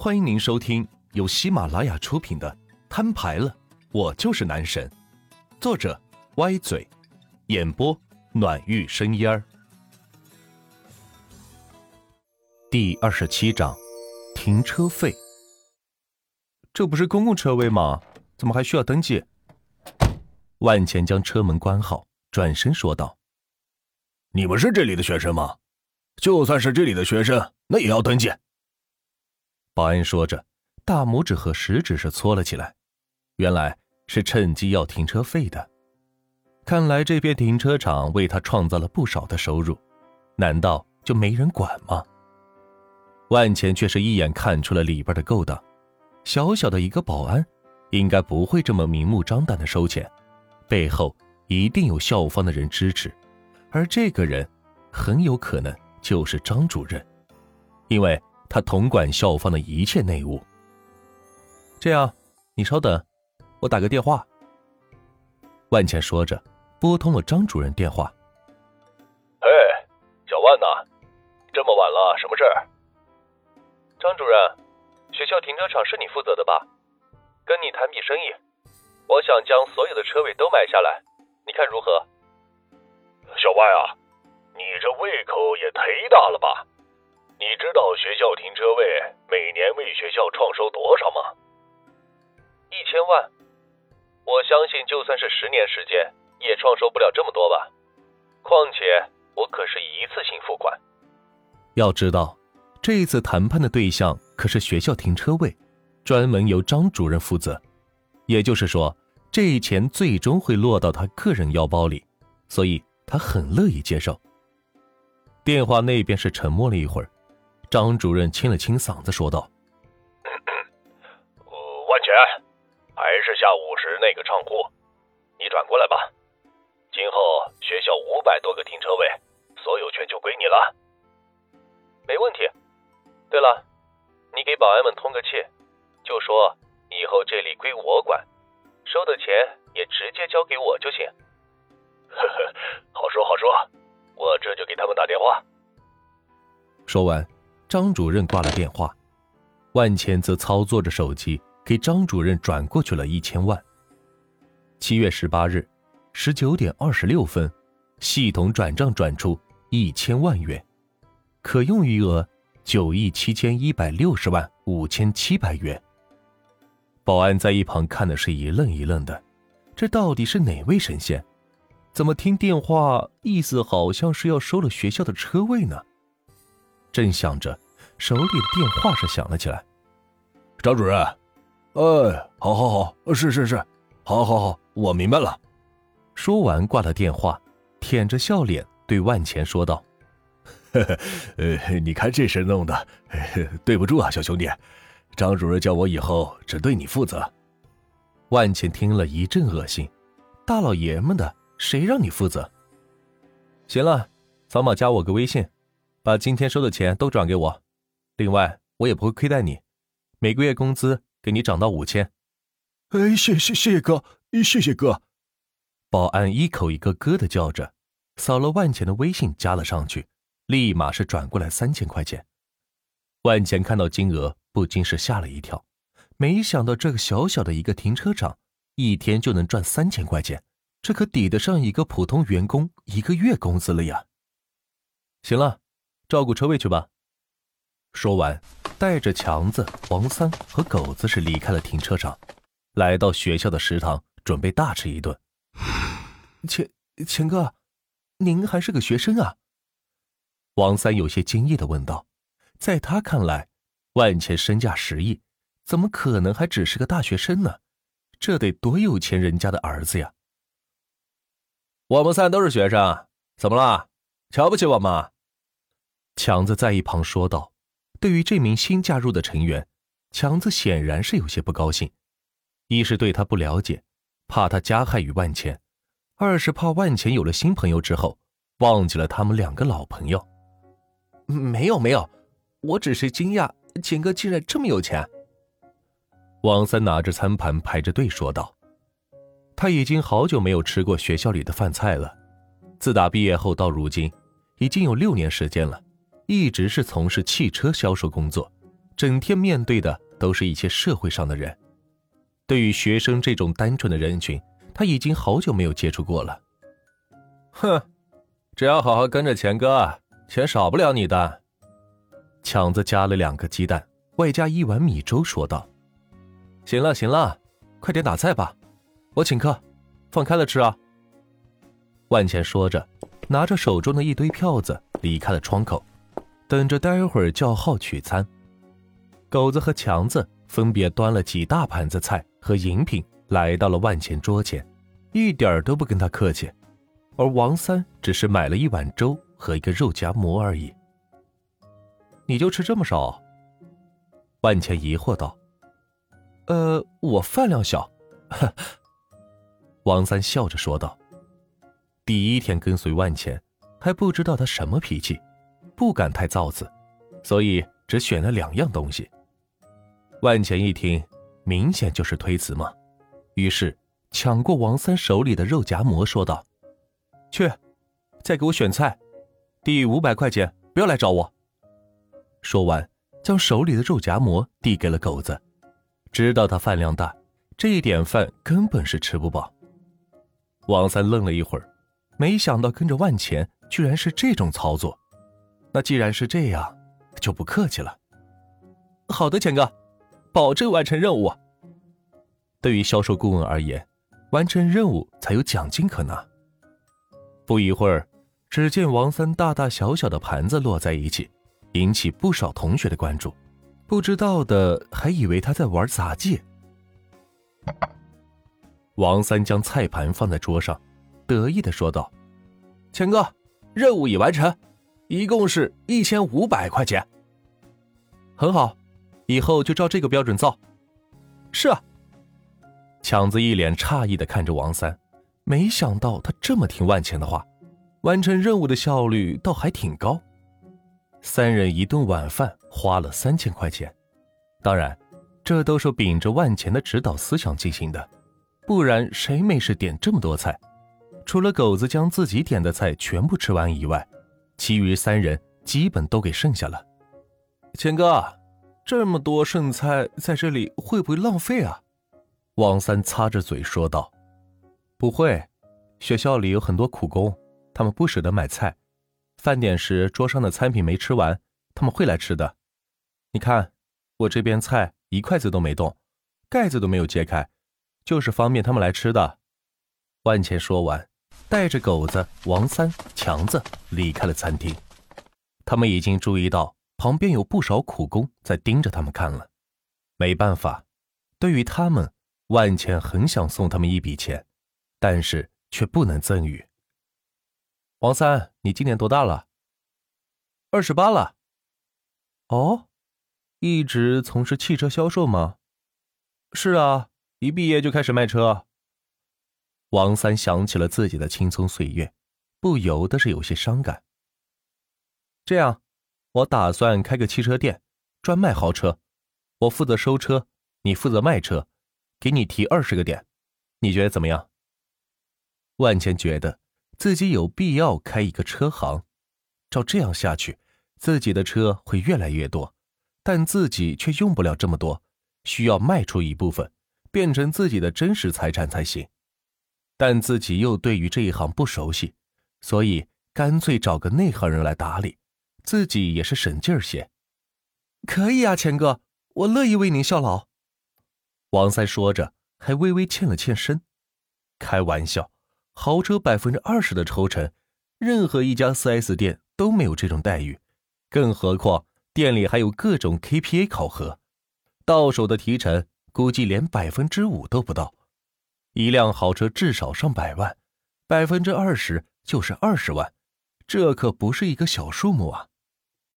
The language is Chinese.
欢迎您收听由喜马拉雅出品的《摊牌了，我就是男神》，作者歪嘴，演播暖玉生烟儿。第二十七章，停车费。这不是公共车位吗？怎么还需要登记？万钱将车门关好，转身说道：“你们是这里的学生吗？就算是这里的学生，那也要登记。”保安说着，大拇指和食指是搓了起来，原来是趁机要停车费的。看来这片停车场为他创造了不少的收入，难道就没人管吗？万钱却是一眼看出了里边的勾当，小小的一个保安，应该不会这么明目张胆的收钱，背后一定有校方的人支持，而这个人很有可能就是张主任，因为。他统管校方的一切内务。这样，你稍等，我打个电话。万茜说着，拨通了张主任电话。哎，小万呐，这么晚了，什么事儿？张主任，学校停车场是你负责的吧？跟你谈笔生意，我想将所有的车位都买下来，你看如何？小万啊，你这胃口也忒大了吧？你知道学校停车位每年为学校创收多少吗？一千万。我相信，就算是十年时间，也创收不了这么多吧。况且，我可是一次性付款。要知道，这一次谈判的对象可是学校停车位，专门由张主任负责。也就是说，这一钱最终会落到他个人腰包里，所以他很乐意接受。电话那边是沉默了一会儿。张主任清了清嗓子，说道：“万全，还是下午时那个仓库，你转过来吧。今后学校五百多个停车位，所有权就归你了。没问题。对了，你给保安们通个气，就说以后这里归我管，收的钱也直接交给我就行。呵呵，好说好说，我这就给他们打电话。”说完。张主任挂了电话，万钱则操作着手机给张主任转过去了一千万。七月十八日，十九点二十六分，系统转账转出一千万元，可用余额九亿七千一百六十万五千七百元。保安在一旁看的是一愣一愣的，这到底是哪位神仙？怎么听电话意思好像是要收了学校的车位呢？正想着，手里的电话是响了起来。张主任，哎，好，好，好，是，是，是，好，好，好，我明白了。说完挂了电话，舔着笑脸对万钱说道：“呵呵，呃，你看这事弄的，对不住啊，小兄弟。张主任叫我以后只对你负责。”万钱听了一阵恶心，大老爷们的，谁让你负责？行了，扫码加我个微信。把今天收的钱都转给我，另外我也不会亏待你，每个月工资给你涨到五千。哎，谢谢谢谢哥，谢谢哥。保安一口一个哥的叫着，扫了万钱的微信加了上去，立马是转过来三千块钱。万钱看到金额，不禁是吓了一跳，没想到这个小小的一个停车场，一天就能赚三千块钱，这可抵得上一个普通员工一个月工资了呀。行了。照顾车位去吧。说完，带着强子、王三和狗子是离开了停车场，来到学校的食堂，准备大吃一顿。钱钱哥，您还是个学生啊？王三有些惊异的问道。在他看来，万钱身价十亿，怎么可能还只是个大学生呢？这得多有钱人家的儿子呀！我们三都是学生，怎么了？瞧不起我吗？强子在一旁说道：“对于这名新加入的成员，强子显然是有些不高兴。一是对他不了解，怕他加害于万钱；二是怕万钱有了新朋友之后，忘记了他们两个老朋友。没有没有，我只是惊讶钱哥竟然这么有钱。”王三拿着餐盘排着队说道：“他已经好久没有吃过学校里的饭菜了，自打毕业后到如今，已经有六年时间了。”一直是从事汽车销售工作，整天面对的都是一些社会上的人。对于学生这种单纯的人群，他已经好久没有接触过了。哼，只要好好跟着钱哥，钱少不了你的。强子加了两个鸡蛋，外加一碗米粥，说道：“行了行了，快点打菜吧，我请客，放开了吃啊。”万钱说着，拿着手中的一堆票子离开了窗口，等着待会儿叫号取餐。狗子和强子分别端了几大盘子菜和饮品来到了万钱桌前，一点都不跟他客气。而王三只是买了一碗粥和一个肉夹馍而已。你就吃这么少？万钱疑惑道。呃，我饭量小。王三笑着说道。第一天跟随万钱，还不知道他什么脾气，不敢太造次，所以只选了两样东西。万钱一听，明显就是推辞嘛，于是抢过王三手里的肉夹馍，说道：“去，再给我选菜，第五百块钱，不要来找我。”说完，将手里的肉夹馍递给了狗子，知道他饭量大，这一点饭根本是吃不饱。王三愣了一会儿。没想到跟着万钱居然是这种操作，那既然是这样，就不客气了。好的，钱哥，保证完成任务。对于销售顾问而言，完成任务才有奖金可拿。不一会儿，只见王三大大小小的盘子摞在一起，引起不少同学的关注。不知道的还以为他在玩杂技。王三将菜盘放在桌上。得意的说道：“钱哥，任务已完成，一共是一千五百块钱。很好，以后就照这个标准造。”是啊。强子一脸诧异的看着王三，没想到他这么听万钱的话，完成任务的效率倒还挺高。三人一顿晚饭花了三千块钱，当然，这都是秉着万钱的指导思想进行的，不然谁没事点这么多菜？除了狗子将自己点的菜全部吃完以外，其余三人基本都给剩下了。钱哥，这么多剩菜在这里会不会浪费啊？王三擦着嘴说道：“不会，学校里有很多苦工，他们不舍得买菜，饭点时桌上的餐品没吃完，他们会来吃的。你看，我这边菜一筷子都没动，盖子都没有揭开，就是方便他们来吃的。”万钱说完。带着狗子、王三、强子离开了餐厅。他们已经注意到旁边有不少苦工在盯着他们看了。没办法，对于他们，万茜很想送他们一笔钱，但是却不能赠予。王三，你今年多大了？二十八了。哦，一直从事汽车销售吗？是啊，一毕业就开始卖车。王三想起了自己的青葱岁月，不由得是有些伤感。这样，我打算开个汽车店，专卖豪车。我负责收车，你负责卖车，给你提二十个点，你觉得怎么样？万钱觉得自己有必要开一个车行，照这样下去，自己的车会越来越多，但自己却用不了这么多，需要卖出一部分，变成自己的真实财产才行。但自己又对于这一行不熟悉，所以干脆找个内行人来打理，自己也是省劲儿些。可以啊，钱哥，我乐意为您效劳。王三说着，还微微欠了欠身。开玩笑，豪车百分之二十的抽成，任何一家四 S 店都没有这种待遇，更何况店里还有各种 KPA 考核，到手的提成估计连百分之五都不到。一辆豪车至少上百万，百分之二十就是二十万，这可不是一个小数目啊！